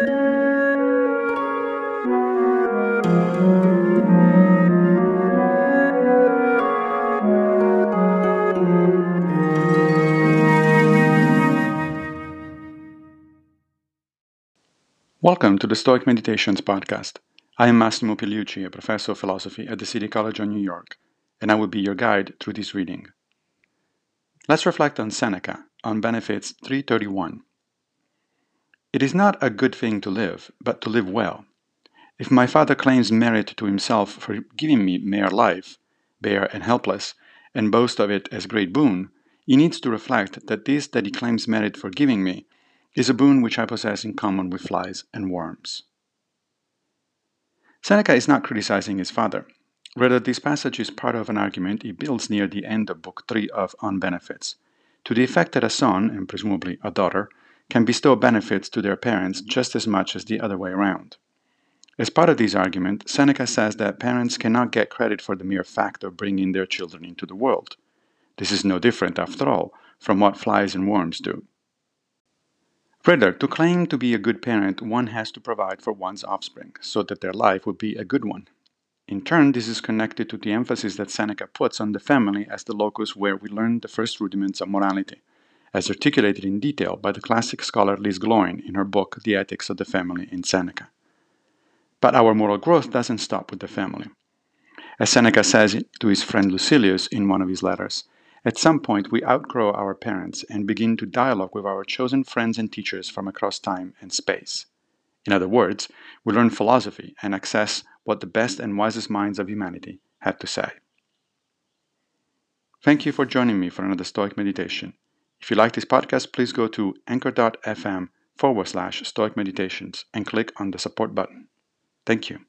Welcome to the Stoic Meditations podcast. I am Massimo Pigliucci, a professor of philosophy at the City College of New York, and I will be your guide through this reading. Let's reflect on Seneca on benefits 331 it is not a good thing to live, but to live well. If my father claims merit to himself for giving me mere life, bare and helpless, and boast of it as great boon, he needs to reflect that this that he claims merit for giving me is a boon which I possess in common with flies and worms. Seneca is not criticizing his father. Rather, this passage is part of an argument he builds near the end of Book 3 of On Benefits, to the effect that a son, and presumably a daughter, can bestow benefits to their parents just as much as the other way around. As part of this argument, Seneca says that parents cannot get credit for the mere fact of bringing their children into the world. This is no different, after all, from what flies and worms do. Further, to claim to be a good parent, one has to provide for one's offspring so that their life would be a good one. In turn, this is connected to the emphasis that Seneca puts on the family as the locus where we learn the first rudiments of morality, as articulated in detail by the classic scholar Liz Gloyn in her book The Ethics of the Family in Seneca. But our moral growth doesn't stop with the family. As Seneca says to his friend Lucilius in one of his letters, at some point, we outgrow our parents and begin to dialogue with our chosen friends and teachers from across time and space. In other words, we learn philosophy and access what the best and wisest minds of humanity had to say. Thank you for joining me for another Stoic meditation. If you like this podcast, please go to anchor.fm forward slash Stoic meditations and click on the support button. Thank you.